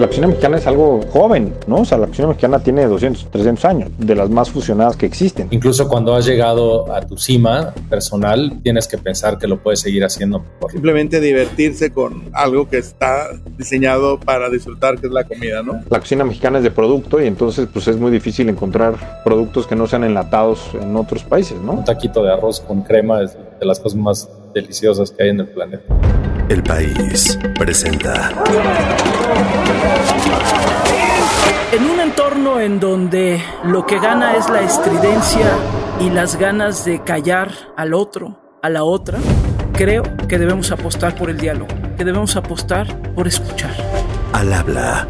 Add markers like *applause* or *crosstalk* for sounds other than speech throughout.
La cocina mexicana es algo joven, ¿no? O sea, la cocina mexicana tiene 200, 300 años, de las más fusionadas que existen. Incluso cuando has llegado a tu cima personal, tienes que pensar que lo puedes seguir haciendo mejor. Simplemente divertirse con algo que está diseñado para disfrutar, que es la comida, ¿no? La cocina mexicana es de producto y entonces pues es muy difícil encontrar productos que no sean enlatados en otros países, ¿no? Un taquito de arroz con crema es de las cosas más deliciosas que hay en el planeta. El país presenta. En un entorno en donde lo que gana es la estridencia y las ganas de callar al otro, a la otra, creo que debemos apostar por el diálogo, que debemos apostar por escuchar. Al habla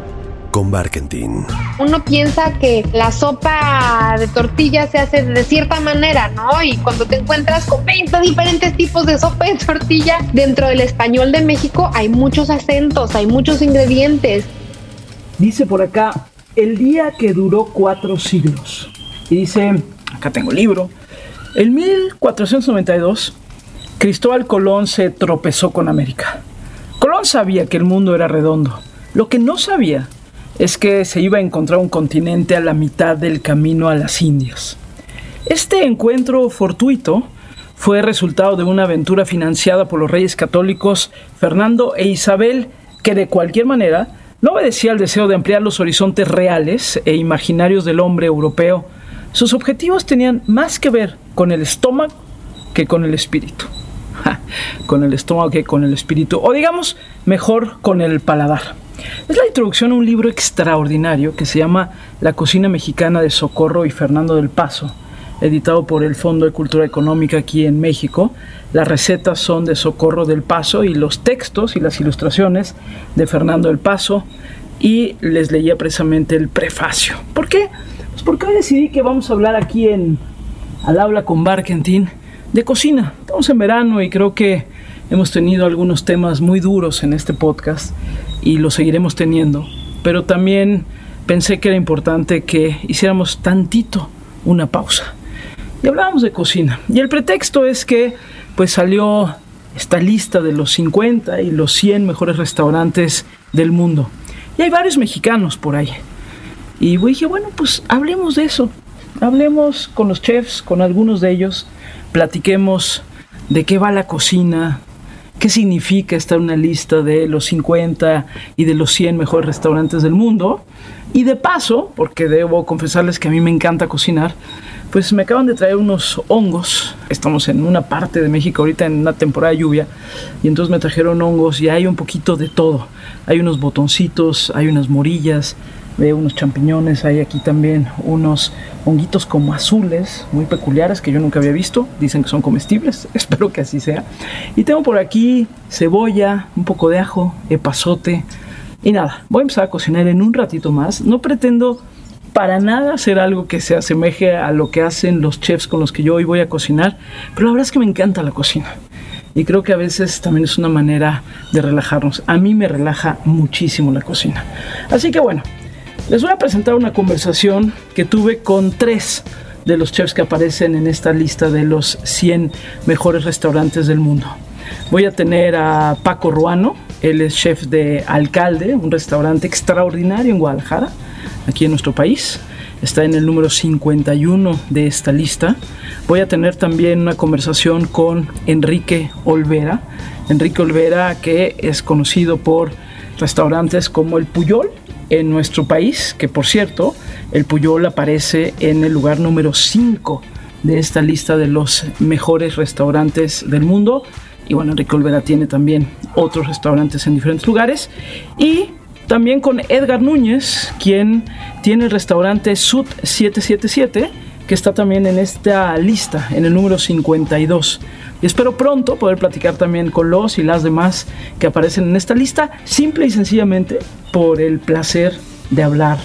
con Barkentin. Uno piensa que la sopa de tortilla se hace de cierta manera, ¿no? Y cuando te encuentras con 20 diferentes tipos de sopa de tortilla, dentro del español de México hay muchos acentos, hay muchos ingredientes. Dice por acá, el día que duró cuatro siglos. Y dice, acá tengo el libro, en 1492, Cristóbal Colón se tropezó con América. Colón sabía que el mundo era redondo. Lo que no sabía es que se iba a encontrar un continente a la mitad del camino a las Indias. Este encuentro fortuito fue resultado de una aventura financiada por los reyes católicos Fernando e Isabel, que de cualquier manera no obedecía al deseo de ampliar los horizontes reales e imaginarios del hombre europeo. Sus objetivos tenían más que ver con el estómago que con el espíritu. *laughs* con el estómago que con el espíritu. O digamos, mejor con el paladar. Es la introducción a un libro extraordinario que se llama La cocina mexicana de Socorro y Fernando del Paso, editado por el Fondo de Cultura Económica aquí en México. Las recetas son de Socorro del Paso y los textos y las ilustraciones de Fernando del Paso y les leía precisamente el prefacio. ¿Por qué? Pues porque hoy decidí que vamos a hablar aquí en Al habla con Barkentin de cocina. Estamos en verano y creo que hemos tenido algunos temas muy duros en este podcast y lo seguiremos teniendo, pero también pensé que era importante que hiciéramos tantito una pausa. Y hablábamos de cocina. Y el pretexto es que pues salió esta lista de los 50 y los 100 mejores restaurantes del mundo. Y hay varios mexicanos por ahí. Y dije, bueno, pues hablemos de eso. Hablemos con los chefs, con algunos de ellos. Platiquemos de qué va la cocina, qué significa estar en una lista de los 50 y de los 100 mejores restaurantes del mundo. Y de paso, porque debo confesarles que a mí me encanta cocinar, pues me acaban de traer unos hongos. Estamos en una parte de México ahorita en una temporada de lluvia y entonces me trajeron hongos y hay un poquito de todo. Hay unos botoncitos, hay unas morillas, veo unos champiñones, hay aquí también unos honguitos como azules, muy peculiares que yo nunca había visto, dicen que son comestibles, *laughs* espero que así sea. Y tengo por aquí cebolla, un poco de ajo, epazote y nada, voy a empezar a cocinar en un ratito más. No pretendo para nada hacer algo que se asemeje a lo que hacen los chefs con los que yo hoy voy a cocinar, pero la verdad es que me encanta la cocina. Y creo que a veces también es una manera de relajarnos. A mí me relaja muchísimo la cocina. Así que bueno, les voy a presentar una conversación que tuve con tres de los chefs que aparecen en esta lista de los 100 mejores restaurantes del mundo. Voy a tener a Paco Ruano, él es chef de Alcalde, un restaurante extraordinario en Guadalajara, aquí en nuestro país. Está en el número 51 de esta lista. Voy a tener también una conversación con Enrique Olvera. Enrique Olvera, que es conocido por restaurantes como El Puyol, en nuestro país, que por cierto, el Puyol aparece en el lugar número 5 de esta lista de los mejores restaurantes del mundo. Y bueno, Enrique Olvera tiene también otros restaurantes en diferentes lugares. Y también con Edgar Núñez, quien tiene el restaurante Sud 777, que está también en esta lista, en el número 52. Y espero pronto poder platicar también con los y las demás que aparecen en esta lista, simple y sencillamente por el placer de hablar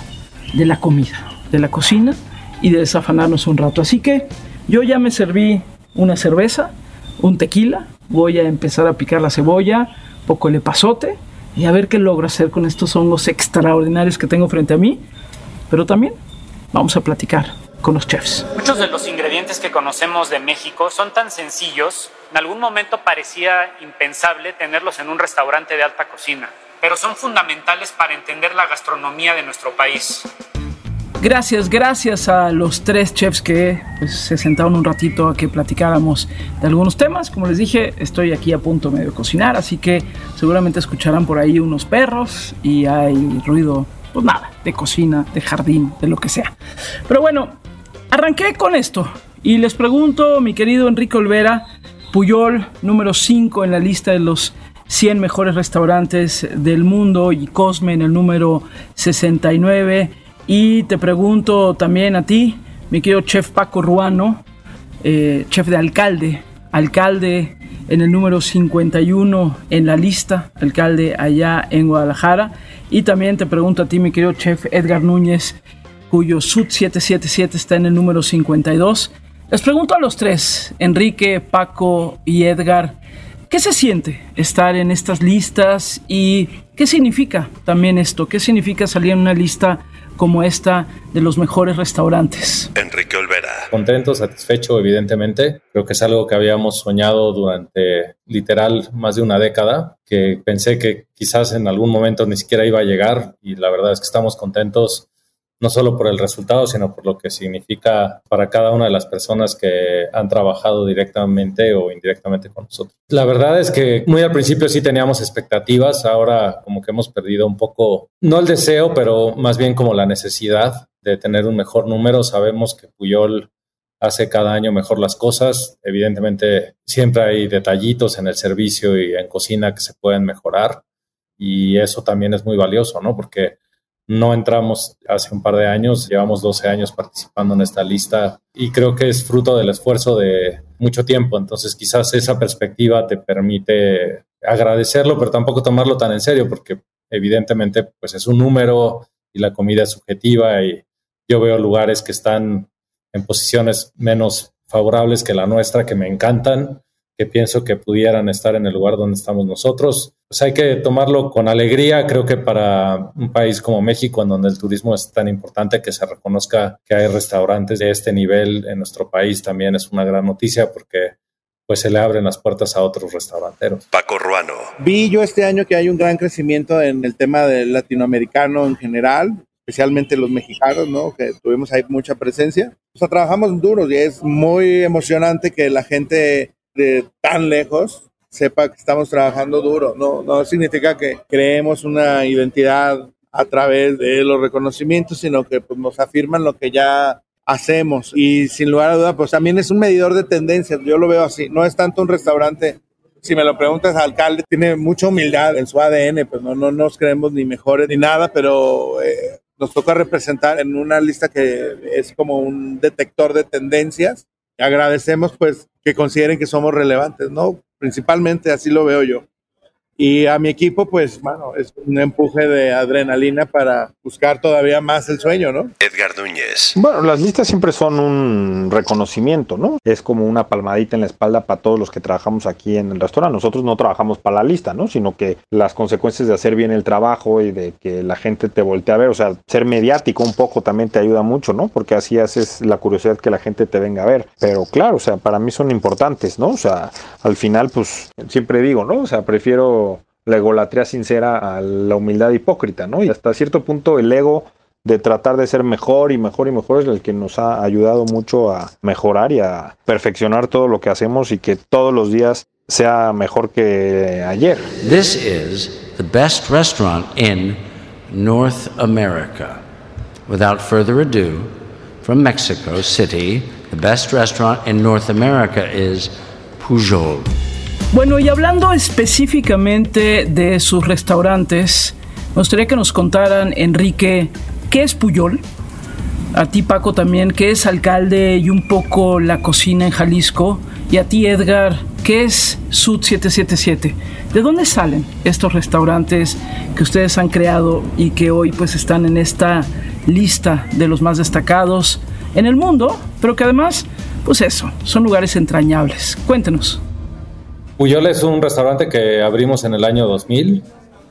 de la comida, de la cocina y de desafanarnos un rato. Así que yo ya me serví una cerveza, un tequila, voy a empezar a picar la cebolla, poco el epazote y a ver qué logro hacer con estos hongos extraordinarios que tengo frente a mí. Pero también vamos a platicar con los chefs. Muchos de los ingredientes que conocemos de México son tan sencillos, en algún momento parecía impensable tenerlos en un restaurante de alta cocina pero son fundamentales para entender la gastronomía de nuestro país. Gracias, gracias a los tres chefs que pues, se sentaron un ratito a que platicáramos de algunos temas. Como les dije, estoy aquí a punto medio de cocinar, así que seguramente escucharán por ahí unos perros y hay ruido, pues nada, de cocina, de jardín, de lo que sea. Pero bueno, arranqué con esto y les pregunto, mi querido Enrique Olvera, Puyol, número 5 en la lista de los 100 mejores restaurantes del mundo y Cosme en el número 69. Y te pregunto también a ti, mi querido chef Paco Ruano, eh, chef de alcalde, alcalde en el número 51 en la lista, alcalde allá en Guadalajara. Y también te pregunto a ti, mi querido chef Edgar Núñez, cuyo SUT 777 está en el número 52. Les pregunto a los tres, Enrique, Paco y Edgar, ¿qué se siente estar en estas listas y qué significa también esto? ¿Qué significa salir en una lista como esta de los mejores restaurantes. Enrique Olvera. Contento, satisfecho, evidentemente. Creo que es algo que habíamos soñado durante literal más de una década, que pensé que quizás en algún momento ni siquiera iba a llegar y la verdad es que estamos contentos no solo por el resultado, sino por lo que significa para cada una de las personas que han trabajado directamente o indirectamente con nosotros. La verdad es que muy al principio sí teníamos expectativas, ahora como que hemos perdido un poco, no el deseo, pero más bien como la necesidad de tener un mejor número. Sabemos que Puyol hace cada año mejor las cosas. Evidentemente siempre hay detallitos en el servicio y en cocina que se pueden mejorar y eso también es muy valioso, ¿no? Porque no entramos hace un par de años, llevamos 12 años participando en esta lista y creo que es fruto del esfuerzo de mucho tiempo. Entonces quizás esa perspectiva te permite agradecerlo, pero tampoco tomarlo tan en serio porque evidentemente pues es un número y la comida es subjetiva y yo veo lugares que están en posiciones menos favorables que la nuestra que me encantan que pienso que pudieran estar en el lugar donde estamos nosotros. Pues hay que tomarlo con alegría. Creo que para un país como México, en donde el turismo es tan importante, que se reconozca que hay restaurantes de este nivel en nuestro país también es una gran noticia porque pues se le abren las puertas a otros restauranteros. Paco Ruano. Vi yo este año que hay un gran crecimiento en el tema del latinoamericano en general, especialmente los mexicanos, ¿no? Que tuvimos ahí mucha presencia. O sea, trabajamos duros y es muy emocionante que la gente de tan lejos sepa que estamos trabajando duro. No, no significa que creemos una identidad a través de los reconocimientos, sino que pues, nos afirman lo que ya hacemos. Y sin lugar a duda, pues también es un medidor de tendencias. Yo lo veo así. No es tanto un restaurante. Si me lo preguntas, alcalde tiene mucha humildad en su ADN, pues no, no nos creemos ni mejores ni nada, pero eh, nos toca representar en una lista que es como un detector de tendencias. Agradecemos pues que consideren que somos relevantes, ¿no? Principalmente así lo veo yo. Y a mi equipo, pues, bueno, es un empuje de adrenalina para buscar todavía más el sueño, ¿no? Edgar Núñez. Bueno, las listas siempre son un reconocimiento, ¿no? Es como una palmadita en la espalda para todos los que trabajamos aquí en el restaurante. Nosotros no trabajamos para la lista, ¿no? Sino que las consecuencias de hacer bien el trabajo y de que la gente te voltee a ver, o sea, ser mediático un poco también te ayuda mucho, ¿no? Porque así haces la curiosidad que la gente te venga a ver. Pero claro, o sea, para mí son importantes, ¿no? O sea, al final, pues, siempre digo, ¿no? O sea, prefiero la egolatría sincera a la humildad hipócrita, ¿no? Y hasta cierto punto el ego de tratar de ser mejor y mejor y mejor es el que nos ha ayudado mucho a mejorar y a perfeccionar todo lo que hacemos y que todos los días sea mejor que ayer. This is the best restaurant in North America. Without further ado, from Mexico City, the best restaurant in North America is Pujol. Bueno, y hablando específicamente de sus restaurantes, me gustaría que nos contaran, Enrique, ¿qué es Puyol? A ti, Paco, también, ¿qué es alcalde y un poco la cocina en Jalisco? Y a ti, Edgar, ¿qué es Sud 777? ¿De dónde salen estos restaurantes que ustedes han creado y que hoy pues están en esta lista de los más destacados en el mundo, pero que además, pues eso, son lugares entrañables? Cuéntenos. Puyol es un restaurante que abrimos en el año 2000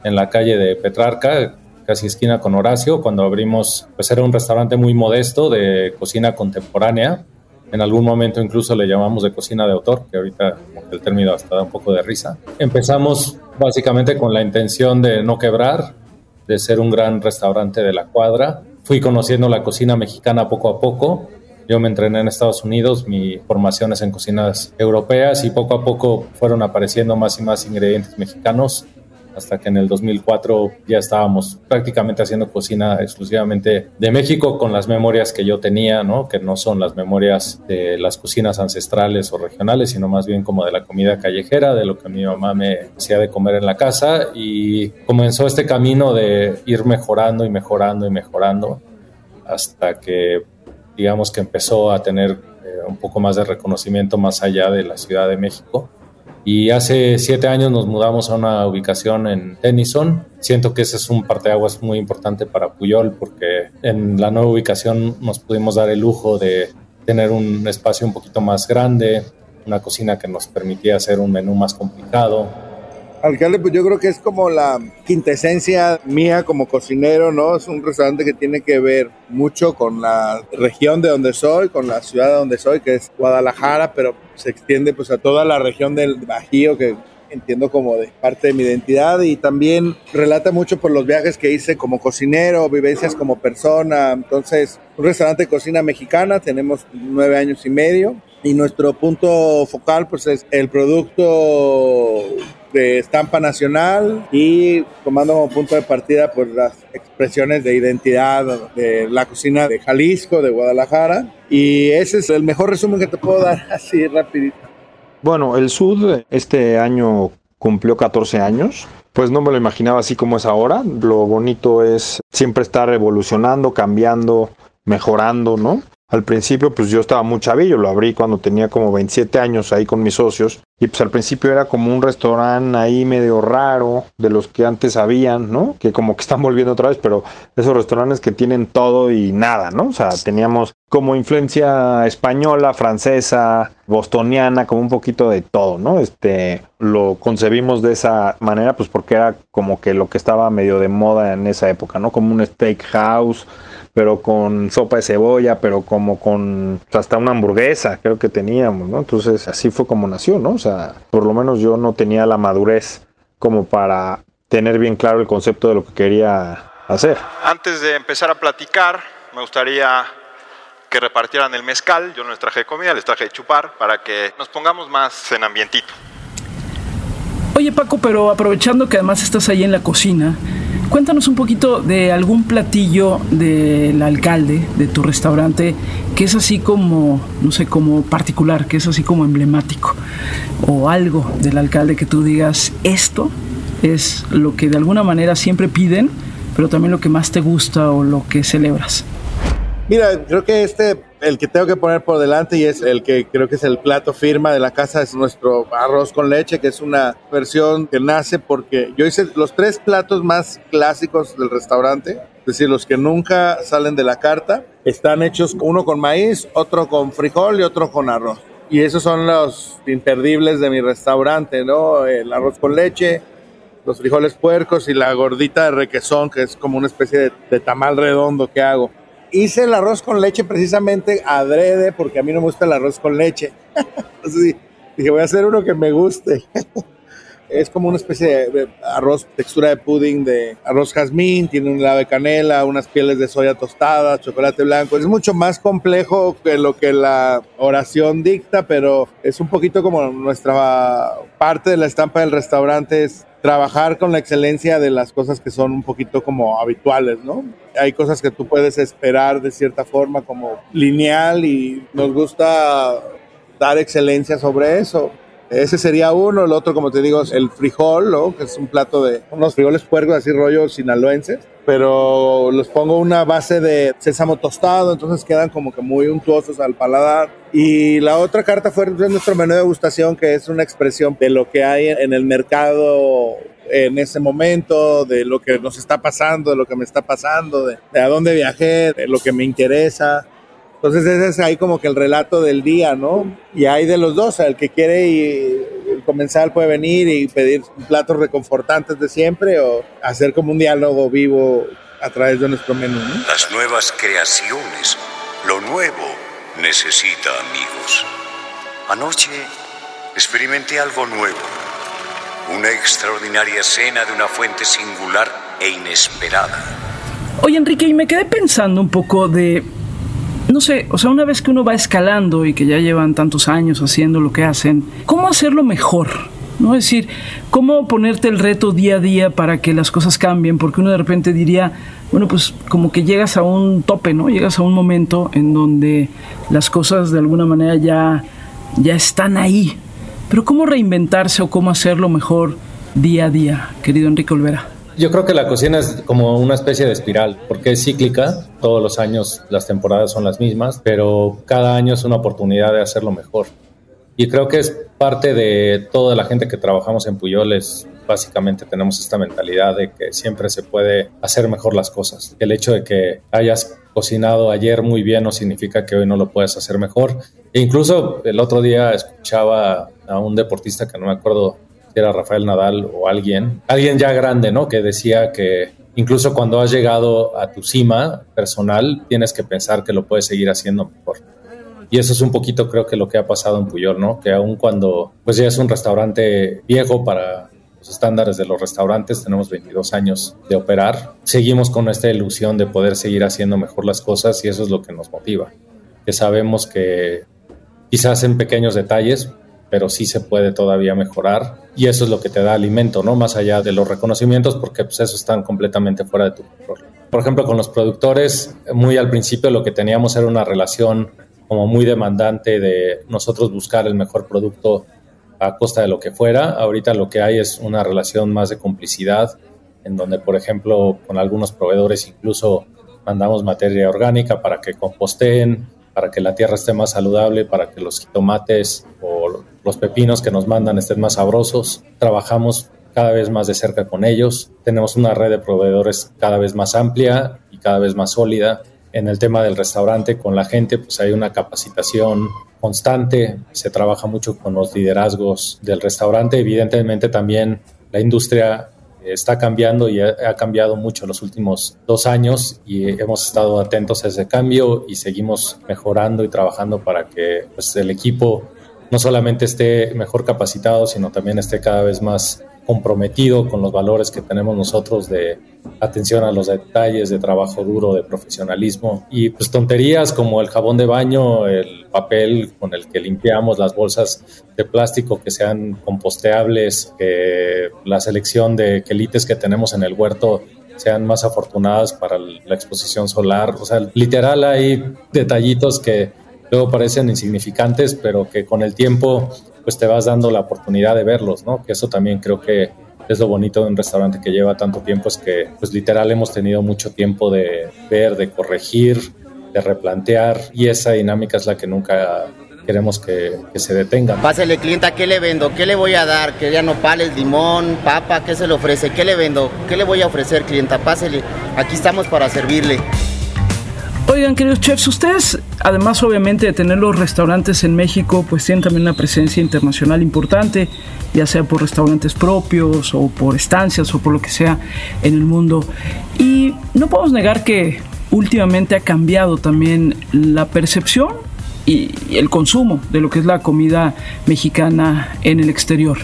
en la calle de Petrarca, casi esquina con Horacio. Cuando abrimos, pues era un restaurante muy modesto de cocina contemporánea En algún momento incluso le llamamos de cocina de autor, que ahorita el término hasta da un poco de risa. Empezamos básicamente con la intención de no quebrar, de ser un gran restaurante de la cuadra. Fui conociendo la cocina mexicana poco a poco. Yo me entrené en Estados Unidos, mi formación es en cocinas europeas y poco a poco fueron apareciendo más y más ingredientes mexicanos hasta que en el 2004 ya estábamos prácticamente haciendo cocina exclusivamente de México con las memorias que yo tenía, ¿no? que no son las memorias de las cocinas ancestrales o regionales, sino más bien como de la comida callejera, de lo que mi mamá me hacía de comer en la casa y comenzó este camino de ir mejorando y mejorando y mejorando hasta que digamos que empezó a tener eh, un poco más de reconocimiento más allá de la Ciudad de México y hace siete años nos mudamos a una ubicación en Tennyson. Siento que ese es un parteaguas muy importante para Puyol porque en la nueva ubicación nos pudimos dar el lujo de tener un espacio un poquito más grande, una cocina que nos permitía hacer un menú más complicado, Alcalde, pues yo creo que es como la quintesencia mía como cocinero, ¿no? Es un restaurante que tiene que ver mucho con la región de donde soy, con la ciudad de donde soy, que es Guadalajara, pero se extiende pues a toda la región del Bajío, que entiendo como de parte de mi identidad y también relata mucho por los viajes que hice como cocinero, vivencias como persona. Entonces, un restaurante de cocina mexicana, tenemos nueve años y medio y nuestro punto focal pues es el producto de estampa nacional y tomando como punto de partida pues las expresiones de identidad de la cocina de Jalisco, de Guadalajara y ese es el mejor resumen que te puedo dar *laughs* así rapidito. Bueno, el Sud este año cumplió 14 años. Pues no me lo imaginaba así como es ahora. Lo bonito es siempre estar evolucionando, cambiando, mejorando, ¿no? Al principio, pues yo estaba muy chavillo, lo abrí cuando tenía como 27 años ahí con mis socios. Y pues al principio era como un restaurante ahí medio raro de los que antes habían, ¿no? Que como que están volviendo otra vez, pero esos restaurantes que tienen todo y nada, ¿no? O sea, teníamos como influencia española, francesa, bostoniana, como un poquito de todo, ¿no? Este, lo concebimos de esa manera, pues porque era como que lo que estaba medio de moda en esa época, ¿no? Como un steakhouse pero con sopa de cebolla, pero como con hasta una hamburguesa, creo que teníamos, ¿no? Entonces así fue como nació, ¿no? O sea, por lo menos yo no tenía la madurez como para tener bien claro el concepto de lo que quería hacer. Antes de empezar a platicar, me gustaría que repartieran el mezcal. Yo no les traje comida, les traje chupar para que nos pongamos más en ambientito. Oye Paco, pero aprovechando que además estás ahí en la cocina, Cuéntanos un poquito de algún platillo del alcalde de tu restaurante que es así como, no sé, como particular, que es así como emblemático. O algo del alcalde que tú digas, esto es lo que de alguna manera siempre piden, pero también lo que más te gusta o lo que celebras. Mira, creo que este, el que tengo que poner por delante y es el que creo que es el plato firma de la casa, es nuestro arroz con leche, que es una versión que nace porque yo hice los tres platos más clásicos del restaurante, es decir, los que nunca salen de la carta, están hechos uno con maíz, otro con frijol y otro con arroz. Y esos son los imperdibles de mi restaurante, ¿no? El arroz con leche, los frijoles puercos y la gordita de requesón, que es como una especie de, de tamal redondo que hago hice el arroz con leche precisamente adrede porque a mí no me gusta el arroz con leche. *laughs* Entonces dije, voy a hacer uno que me guste. *laughs* es como una especie de arroz, textura de pudding, de arroz jazmín, tiene un lado de canela, unas pieles de soya tostada, chocolate blanco. Es mucho más complejo que lo que la oración dicta, pero es un poquito como nuestra parte de la estampa del restaurante es trabajar con la excelencia de las cosas que son un poquito como habituales, ¿no? Hay cosas que tú puedes esperar de cierta forma como lineal y nos gusta dar excelencia sobre eso. Ese sería uno. El otro, como te digo, es el frijol, ¿no? que es un plato de unos frijoles puercos, así rollo sinaloenses. Pero los pongo una base de sésamo tostado, entonces quedan como que muy untuosos al paladar. Y la otra carta fue nuestro menú de degustación, que es una expresión de lo que hay en el mercado en ese momento, de lo que nos está pasando, de lo que me está pasando, de, de a dónde viajé, de lo que me interesa. Entonces ese es ahí como que el relato del día, ¿no? Y hay de los dos, el que quiere y el comensal puede venir y pedir platos reconfortantes de siempre o hacer como un diálogo vivo a través de nuestro menú. ¿no? Las nuevas creaciones, lo nuevo necesita amigos. Anoche experimenté algo nuevo. Una extraordinaria escena de una fuente singular e inesperada. Oye, Enrique, y me quedé pensando un poco de. No sé, o sea, una vez que uno va escalando y que ya llevan tantos años haciendo lo que hacen, ¿cómo hacerlo mejor? ¿No? Es decir, ¿cómo ponerte el reto día a día para que las cosas cambien? Porque uno de repente diría, bueno, pues como que llegas a un tope, ¿no? Llegas a un momento en donde las cosas de alguna manera ya, ya están ahí. Pero ¿cómo reinventarse o cómo hacerlo mejor día a día, querido Enrique Olvera? Yo creo que la cocina es como una especie de espiral, porque es cíclica, todos los años las temporadas son las mismas, pero cada año es una oportunidad de hacerlo mejor. Y creo que es parte de toda la gente que trabajamos en Puyoles. Básicamente tenemos esta mentalidad de que siempre se puede hacer mejor las cosas. El hecho de que hayas cocinado ayer muy bien no significa que hoy no lo puedas hacer mejor. E incluso el otro día escuchaba a un deportista que no me acuerdo era Rafael Nadal o alguien, alguien ya grande, ¿no? Que decía que incluso cuando has llegado a tu cima personal, tienes que pensar que lo puedes seguir haciendo mejor. Y eso es un poquito creo que lo que ha pasado en Puyol, ¿no? Que aun cuando pues ya es un restaurante viejo para los estándares de los restaurantes, tenemos 22 años de operar, seguimos con esta ilusión de poder seguir haciendo mejor las cosas y eso es lo que nos motiva. Que sabemos que quizás en pequeños detalles, pero sí se puede todavía mejorar y eso es lo que te da alimento, ¿no? Más allá de los reconocimientos, porque pues eso están completamente fuera de tu control. Por ejemplo, con los productores, muy al principio lo que teníamos era una relación como muy demandante de nosotros buscar el mejor producto a costa de lo que fuera. Ahorita lo que hay es una relación más de complicidad, en donde, por ejemplo, con algunos proveedores incluso mandamos materia orgánica para que composteen, para que la tierra esté más saludable, para que los tomates o los pepinos que nos mandan estén más sabrosos. Trabajamos cada vez más de cerca con ellos. Tenemos una red de proveedores cada vez más amplia y cada vez más sólida en el tema del restaurante con la gente, pues hay una capacitación constante, se trabaja mucho con los liderazgos del restaurante, evidentemente también la industria está cambiando y ha, cambiado mucho en los últimos dos años y hemos estado atentos a ese cambio y seguimos mejorando y trabajando para que pues, el equipo no solamente esté mejor capacitado, sino también esté cada vez más comprometido con los valores que tenemos nosotros de atención a los detalles, de trabajo duro, de profesionalismo y pues tonterías como el jabón de baño, el papel con el que limpiamos las bolsas de plástico que sean composteables, que la selección de quelites que tenemos en el huerto sean más afortunadas para la exposición solar. O sea, literal hay detallitos que luego parecen insignificantes, pero que con el tiempo pues te vas dando la oportunidad de verlos, ¿no? Que eso también creo que es lo bonito de un restaurante que lleva tanto tiempo, es que pues literal hemos tenido mucho tiempo de ver, de corregir, de replantear y esa dinámica es la que nunca queremos que, se detenga. Pásele clienta, ¿qué le vendo? ¿Qué le voy a dar? ¿Quería nopales, limón, papa? ¿Qué se le ofrece? ¿Qué le vendo? ¿Qué le voy a ofrecer clienta? Pásele, aquí estamos para servirle. Oigan, queridos chefs, ustedes, además obviamente de tener los restaurantes en México, pues tienen también una presencia internacional importante, ya sea por restaurantes propios o por estancias o por lo que sea en el mundo. Y no podemos negar que últimamente ha cambiado también la percepción y el consumo de lo que es la comida mexicana en el exterior.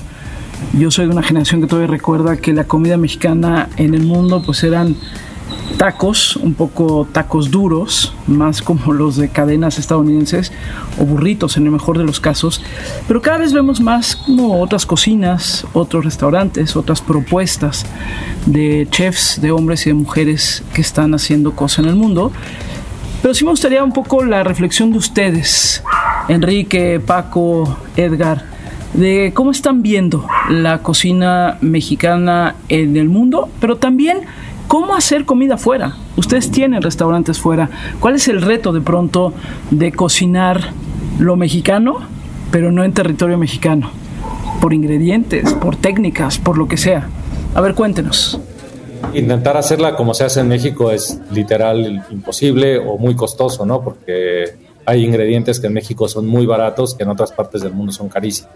Yo soy de una generación que todavía recuerda que la comida mexicana en el mundo pues eran tacos, un poco tacos duros, más como *laughs* los de cadenas estadounidenses, o burritos en el mejor de los casos, pero cada vez vemos más como otras cocinas, otros restaurantes, otras propuestas de chefs, de hombres y de mujeres que están haciendo cosas en el mundo. Pero sí me gustaría un poco la reflexión de ustedes, Enrique, Paco, Edgar, de cómo están viendo la cocina mexicana en el mundo, pero también ¿Cómo hacer comida fuera? Ustedes tienen restaurantes fuera. ¿Cuál es el reto de pronto de cocinar lo mexicano, pero no en territorio mexicano? Por ingredientes, por técnicas, por lo que sea. A ver, cuéntenos. Intentar hacerla como se hace en México es literal imposible o muy costoso, ¿no? Porque hay ingredientes que en México son muy baratos que en otras partes del mundo son carísimos.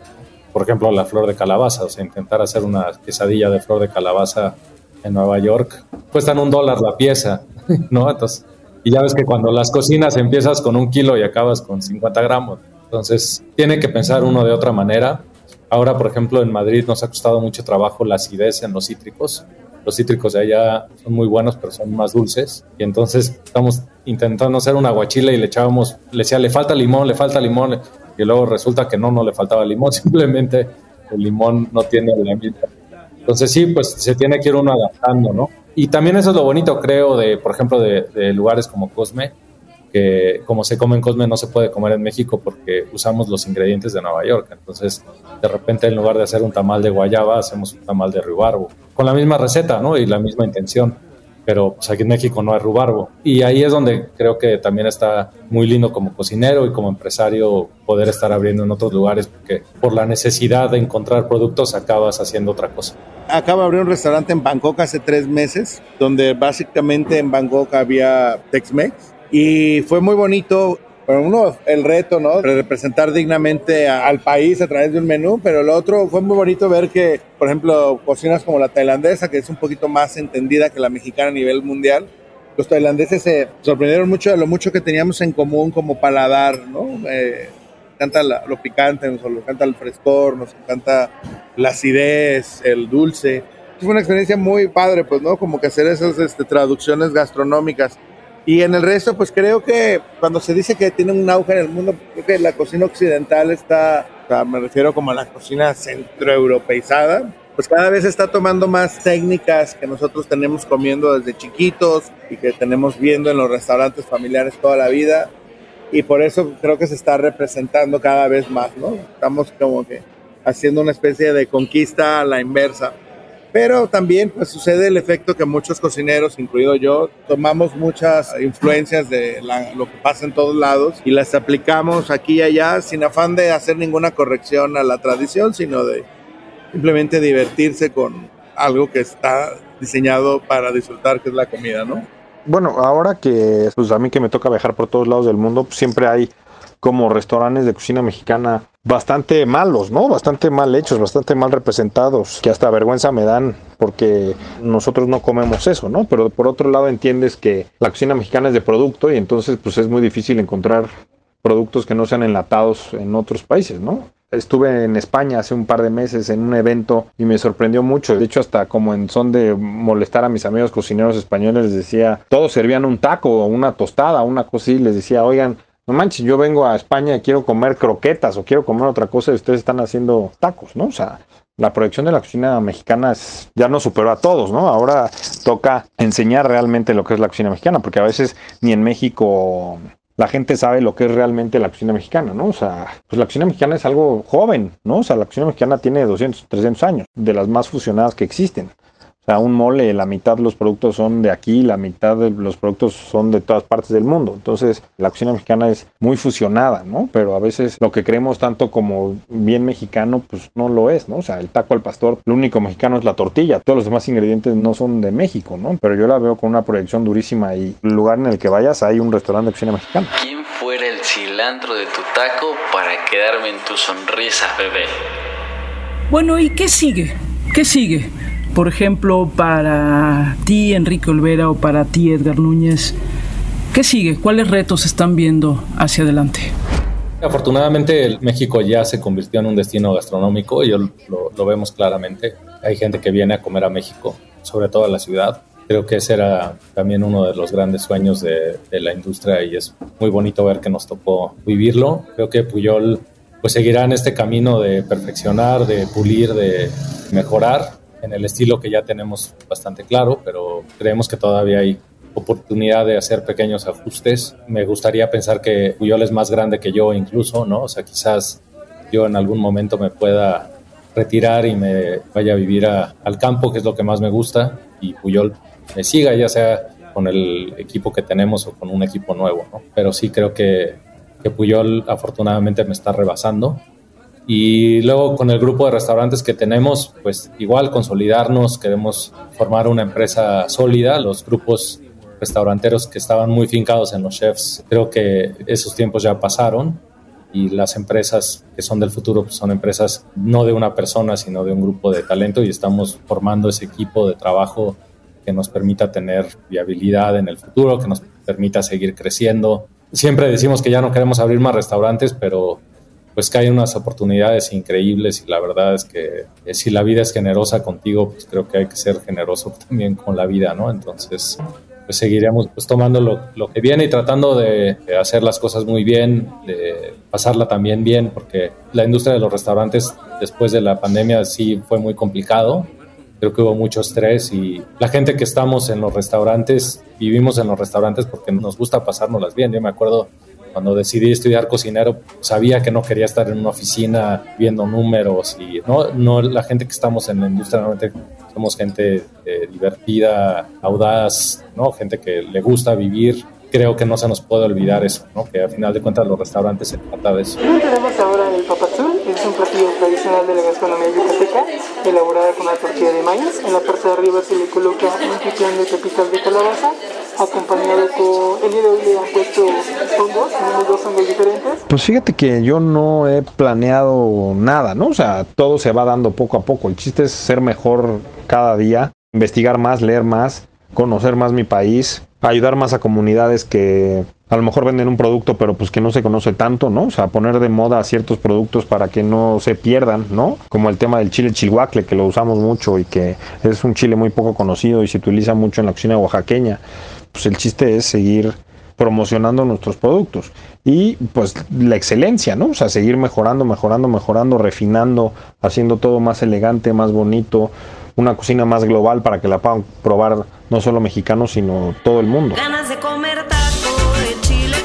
Por ejemplo, la flor de calabaza, o sea, intentar hacer una quesadilla de flor de calabaza en Nueva York cuestan un dólar la pieza, *laughs* ¿no? Entonces Y ya ves que cuando las cocinas empiezas con un kilo y acabas con 50 gramos. Entonces, tiene que pensar uno de otra manera. Ahora, por ejemplo, en Madrid nos ha costado mucho trabajo la acidez en los cítricos. Los cítricos de allá son muy buenos, pero son más dulces. Y entonces estamos intentando hacer un aguachile y le echábamos, le decía, le falta limón, le falta limón. Y luego resulta que no, no le faltaba limón, *laughs* simplemente el limón no tiene la misma. Entonces sí, pues se tiene que ir uno adaptando, ¿no? Y también eso es lo bonito, creo, de, por ejemplo, de, lugares como Cosme, que como se come en Cosme no se puede comer en México porque usamos los ingredientes de Nueva York. Entonces, de repente, en lugar de hacer un tamal de guayaba, hacemos un tamal de rubarbo. Con la misma receta, ¿no? Y la misma intención pero pues aquí en México no hay rubarbo. Y ahí es donde creo que también está muy lindo como cocinero y como empresario poder estar abriendo en otros lugares, porque por la necesidad de encontrar productos acabas haciendo otra cosa. Acabo de abrir un restaurante en Bangkok hace tres meses, donde básicamente en Bangkok había Tex-Mex. Y fue muy bonito bueno, uno, el reto, ¿no? Representar dignamente al país a través de un menú, pero lo otro fue muy bonito ver que, por ejemplo, cocinas como la tailandesa, que es un poquito más entendida que la mexicana a nivel mundial, los tailandeses se sorprendieron mucho de lo mucho que teníamos en común como paladar, ¿no? Eh, encanta lo picante, nos encanta el frescor, nos encanta la acidez, el dulce. Fue una experiencia muy padre, pues, ¿no? Como que hacer esas este, traducciones gastronómicas. Y en el resto, pues creo que cuando se dice que tiene un auge en el mundo, creo que la cocina occidental está, o sea, me refiero como a la cocina centroeuropeizada, pues cada vez está tomando más técnicas que nosotros tenemos comiendo desde chiquitos y que tenemos viendo en los restaurantes familiares toda la vida. Y por eso creo que se está representando cada vez más, ¿no? Estamos como que haciendo una especie de conquista a la inversa. Pero también pues sucede el efecto que muchos cocineros, incluido yo, tomamos muchas influencias de lo que pasa en todos lados y las aplicamos aquí y allá sin afán de hacer ninguna corrección a la tradición, sino de simplemente divertirse con algo que está diseñado para disfrutar, que es la comida, ¿no? Bueno, ahora que pues a mí que me toca viajar por todos lados del mundo, siempre hay como restaurantes de cocina mexicana bastante malos, ¿no? Bastante mal hechos, bastante mal representados, que hasta vergüenza me dan porque nosotros no comemos eso, ¿no? Pero por otro lado entiendes que la cocina mexicana es de producto y entonces pues es muy difícil encontrar productos que no sean enlatados en otros países, ¿no? Estuve en España hace un par de meses en un evento y me sorprendió mucho. De hecho, hasta como en son de molestar a mis amigos cocineros españoles, les decía, todos servían un taco o una tostada, una cosa y les decía, oigan, no manches, yo vengo a España y quiero comer croquetas o quiero comer otra cosa y ustedes están haciendo tacos, ¿no? O sea, la proyección de la cocina mexicana ya no superó a todos, ¿no? Ahora toca enseñar realmente lo que es la cocina mexicana, porque a veces ni en México la gente sabe lo que es realmente la cocina mexicana, ¿no? O sea, pues la cocina mexicana es algo joven, ¿no? O sea, la cocina mexicana tiene 200, 300 años, de las más fusionadas que existen. O sea, un mole, la mitad de los productos son de aquí, la mitad de los productos son de todas partes del mundo. Entonces, la cocina mexicana es muy fusionada, ¿no? Pero a veces lo que creemos tanto como bien mexicano, pues no lo es, ¿no? O sea, el taco al pastor, lo único mexicano es la tortilla. Todos los demás ingredientes no son de México, ¿no? Pero yo la veo con una proyección durísima y el lugar en el que vayas hay un restaurante de cocina mexicana. ¿Quién fuera el cilantro de tu taco para quedarme en tu sonrisa, bebé? Bueno, ¿y qué sigue? ¿Qué sigue? Por ejemplo, para ti, Enrique Olvera, o para ti, Edgar Núñez, ¿qué sigue? ¿Cuáles retos están viendo hacia adelante? Afortunadamente México ya se convirtió en un destino gastronómico y lo, lo, vemos claramente. Hay gente que viene a comer a México, sobre todo a la ciudad. Creo que ese era también uno de los grandes sueños de, de, la industria y es muy bonito ver que nos tocó vivirlo. Creo que Puyol pues seguirá en este camino de perfeccionar, de pulir, de mejorar en el estilo que ya tenemos bastante claro, pero creemos que todavía hay oportunidad de hacer pequeños ajustes. Me gustaría pensar que Puyol es más grande que yo incluso, ¿no? O sea, quizás yo en algún momento me pueda retirar y me vaya a vivir al campo, que es lo que más me gusta, y Puyol me siga, ya sea con el equipo que tenemos o con un equipo nuevo, ¿no? Pero sí creo que, que Puyol afortunadamente me está rebasando y luego con el grupo de restaurantes que tenemos, pues igual consolidarnos, queremos formar una empresa sólida, los grupos restauranteros que estaban muy fincados en los chefs, creo que esos tiempos ya pasaron y las empresas que son del futuro pues son empresas no de una persona, sino de un grupo de talento y estamos formando ese equipo de trabajo que nos permita tener viabilidad en el futuro, que nos permita seguir creciendo. Siempre decimos que ya no queremos abrir más restaurantes, pero pues que hay unas oportunidades increíbles y la verdad es que eh, si la vida es generosa contigo, pues creo que hay que ser generoso *laughs* también con la vida, ¿no? Entonces, pues seguiremos pues tomando lo, lo que viene y tratando de, hacer las cosas muy bien, de pasarla también bien, porque la industria de los restaurantes después de la pandemia sí fue muy complicado. Creo que hubo mucho estrés y la gente que estamos en los restaurantes, vivimos en los restaurantes porque nos gusta pasárnoslas bien. Yo me acuerdo cuando decidí estudiar cocinero, sabía que no quería estar en una oficina viendo números y no, no la gente que estamos en la industria normalmente somos gente eh, divertida, audaz, ¿no? Gente que le gusta vivir. Creo que no se nos puede olvidar eso, ¿no? Que al final de cuentas los restaurantes se trata de eso. Tenemos ahora el papazul, es un platillo tradicional de la gastronomía yucateca, elaborada con una tortilla de maíz. En la parte de arriba se le coloca un pipián de pepitas de calabaza acompañado con el día de hoy le han puesto hongos, tenemos dos hongos diferentes. Pues fíjate que yo no he planeado nada, ¿no? O sea, todo se va dando poco a poco. El chiste es ser mejor cada día, investigar más, leer más, conocer más mi país, ayudar más a comunidades que a lo mejor venden un producto pero pues que no se conoce tanto, ¿no? O sea, poner de moda ciertos productos para que no se pierdan, ¿no? Como el tema del chile chilhuacle que lo usamos mucho y que es un chile muy poco conocido y se utiliza mucho en la cocina oaxaqueña pues el chiste es seguir promocionando nuestros productos y pues la excelencia, ¿no? O sea, seguir mejorando, mejorando, mejorando, refinando, haciendo todo más elegante, más bonito, una cocina más global para que la puedan probar no solo mexicanos, sino todo el mundo. Ganas de comer taco de chile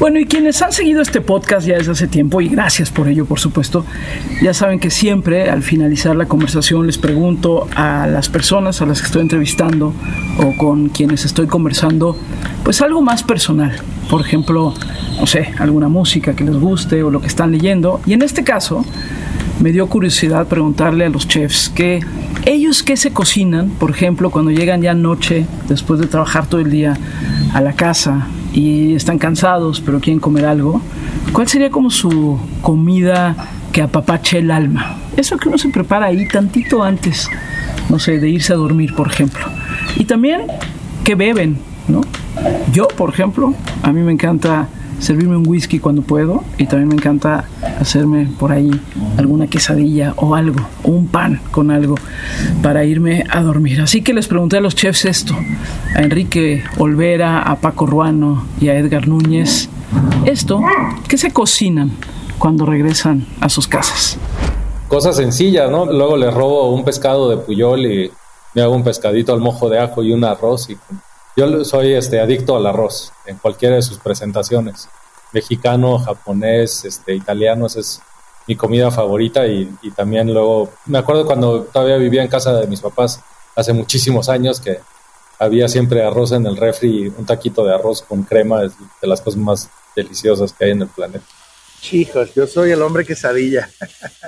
Bueno, y quienes han seguido este podcast ya desde hace tiempo, y gracias por ello, por supuesto, ya saben que siempre al finalizar la conversación les pregunto a las personas a las que estoy entrevistando o con quienes estoy conversando, pues algo más personal. Por ejemplo, no sé, alguna música que les guste o lo que están leyendo. Y en este caso, me dio curiosidad preguntarle a los chefs que ellos qué se cocinan, por ejemplo, cuando llegan ya noche, después de trabajar todo el día a la casa y están cansados pero quieren comer algo, ¿cuál sería como su comida que apapache el alma? Eso que uno se prepara ahí tantito antes, no sé, de irse a dormir, por ejemplo. Y también, ¿qué beben? ¿no? Yo, por ejemplo, a mí me encanta servirme un whisky cuando puedo y también me encanta hacerme por ahí alguna quesadilla o algo, o un pan con algo para irme a dormir. Así que les pregunté a los chefs esto, a Enrique Olvera, a Paco Ruano y a Edgar Núñez, esto, ¿qué se cocinan cuando regresan a sus casas? Cosas sencillas, ¿no? Luego les robo un pescado de puyol y me hago un pescadito al mojo de ajo y un arroz y yo soy este, adicto al arroz en cualquiera de sus presentaciones. Mexicano, japonés, este, italiano, esa es mi comida favorita y, y, también luego, me acuerdo cuando todavía vivía en casa de mis papás hace muchísimos años que había siempre arroz en el refri, un taquito de arroz con crema es de las cosas más deliciosas que hay en el planeta. Chicos, yo soy el hombre quesadilla.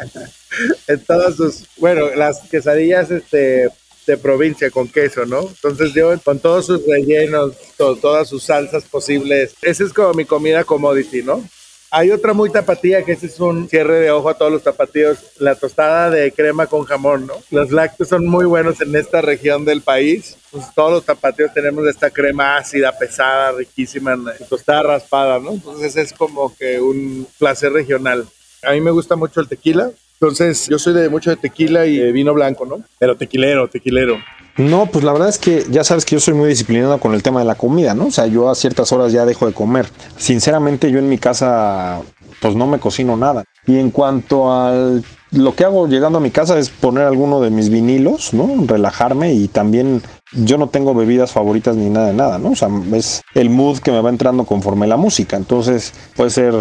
*laughs* en todas sus, bueno, las quesadillas, este, de provincia con queso, ¿no? Entonces yo con todos sus rellenos, to todas sus salsas posibles, esa es como mi comida commodity, ¿no? Hay otra muy tapatía que ese es un cierre de ojo a todos los tapatíos, la tostada de crema con jamón, ¿no? Los lácteos son muy buenos en esta región del país. Pues todos los tapatíos tenemos esta crema ácida, pesada, riquísima, tostada raspada, ¿no? Entonces es como que un placer regional. A mí me gusta mucho el tequila, entonces, yo soy de mucho de tequila y de vino blanco, ¿no? Pero tequilero, tequilero. No, pues la verdad es que ya sabes que yo soy muy disciplinado con el tema de la comida, ¿no? O sea, yo a ciertas horas ya dejo de comer. Sinceramente, yo en mi casa, pues no me cocino nada. Y en cuanto al lo que hago llegando a mi casa es poner alguno de mis vinilos, ¿no? Relajarme y también yo no tengo bebidas favoritas ni nada de nada, ¿no? O sea, es el mood que me va entrando conforme la música. Entonces, puede ser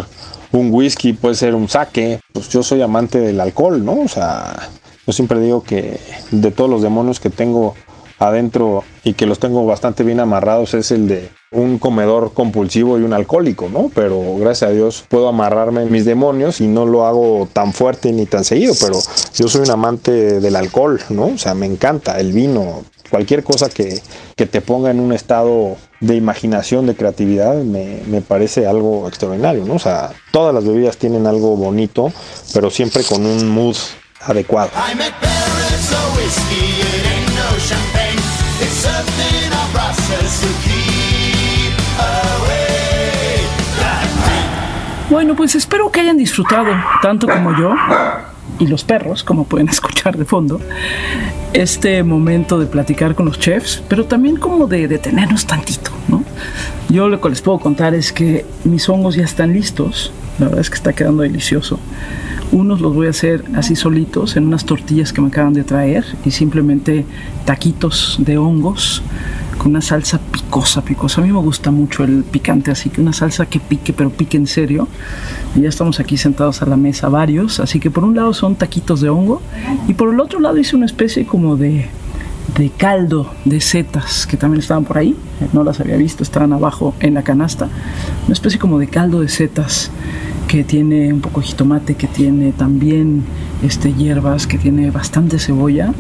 un whisky, puede ser un sake. Pues yo soy amante del alcohol, ¿no? O sea, yo siempre digo que de todos los demonios que tengo adentro y que los tengo bastante bien amarrados es el de un comedor compulsivo y un alcohólico, ¿no? Pero gracias a Dios puedo amarrarme mis demonios y no lo hago tan fuerte ni tan seguido, pero yo soy un amante del alcohol, ¿no? O sea, me encanta el vino, cualquier cosa que, que te ponga en un estado de imaginación, de creatividad, me, me, parece algo extraordinario, ¿no? O sea, todas las bebidas tienen algo bonito, pero siempre con un mood adecuado. Bueno, pues espero que hayan disfrutado, tanto como yo y los perros, como pueden *laughs* escuchar de fondo, este momento de platicar con los chefs, pero también como de detenernos tantito, ¿no? Yo lo que les puedo contar es que mis hongos ya están listos, la verdad es que está quedando delicioso. Unos los voy a hacer así solitos en unas tortillas que me acaban de traer y simplemente taquitos de hongos con una salsa picosa, picosa. A mí me gusta mucho el picante, así que una salsa que pique, pero pique en serio. Y ya estamos aquí sentados a la mesa varios, así que por un lado son taquitos de hongo y por el otro lado hice una especie como de, de caldo de setas que también estaban por ahí, no las había visto, estaban abajo en la canasta. Una especie como de caldo de setas que tiene un poco de jitomate, que tiene también este, hierbas, que tiene bastante cebolla,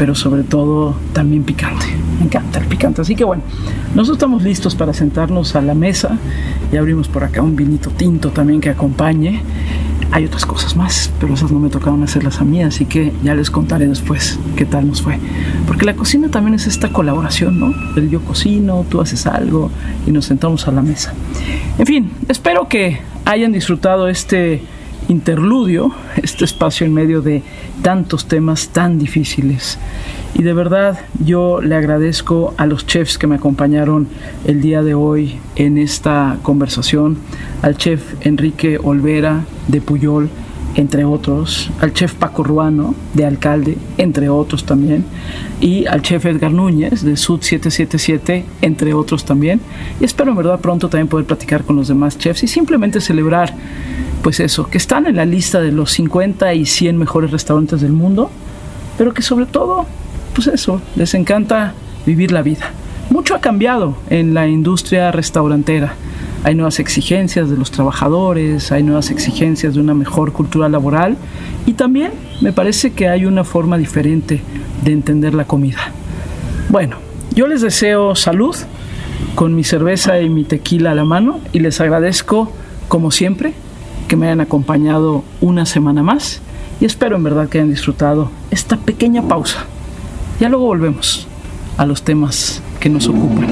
pero sobre todo también picante. Me encanta el picante. Así que bueno, nosotros estamos listos para sentarnos a la mesa y abrimos por acá un vinito tinto también que acompañe. Hay otras cosas más, pero esas no me tocaron hacerlas a mí, así que ya les contaré después qué tal nos fue. Porque la cocina también es esta colaboración, ¿no? El yo cocino, tú haces algo y nos sentamos a la mesa. En fin, espero que hayan disfrutado este interludio, este espacio en medio de tantos temas tan difíciles. Y de verdad yo le agradezco a los chefs que me acompañaron el día de hoy en esta conversación, al chef Enrique Olvera de Puyol, entre otros, al chef Paco Ruano de Alcalde, entre otros también, y al chef Edgar Núñez de Sud 777, entre otros también. Y espero en verdad pronto también poder platicar con los demás chefs y simplemente celebrar, pues eso, que están en la lista de los 50 y 100 mejores restaurantes del mundo, pero que sobre todo, pues eso, les encanta vivir la vida. Mucho ha cambiado en la industria restaurantera. Hay nuevas exigencias de los trabajadores, hay nuevas exigencias de una mejor cultura laboral y también me parece que hay una forma diferente de entender la comida. Bueno, yo les deseo salud con mi cerveza y mi tequila a la mano y les agradezco, como siempre, que me hayan acompañado una semana más y espero en verdad que hayan disfrutado esta pequeña pausa. Ya luego volvemos a los temas que nos ocupan.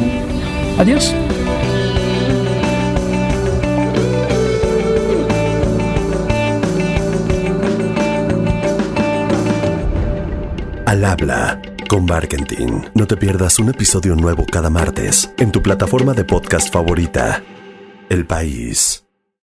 Adiós. Al habla con Barkentin. No te pierdas un episodio nuevo cada martes en tu plataforma de podcast favorita. El País.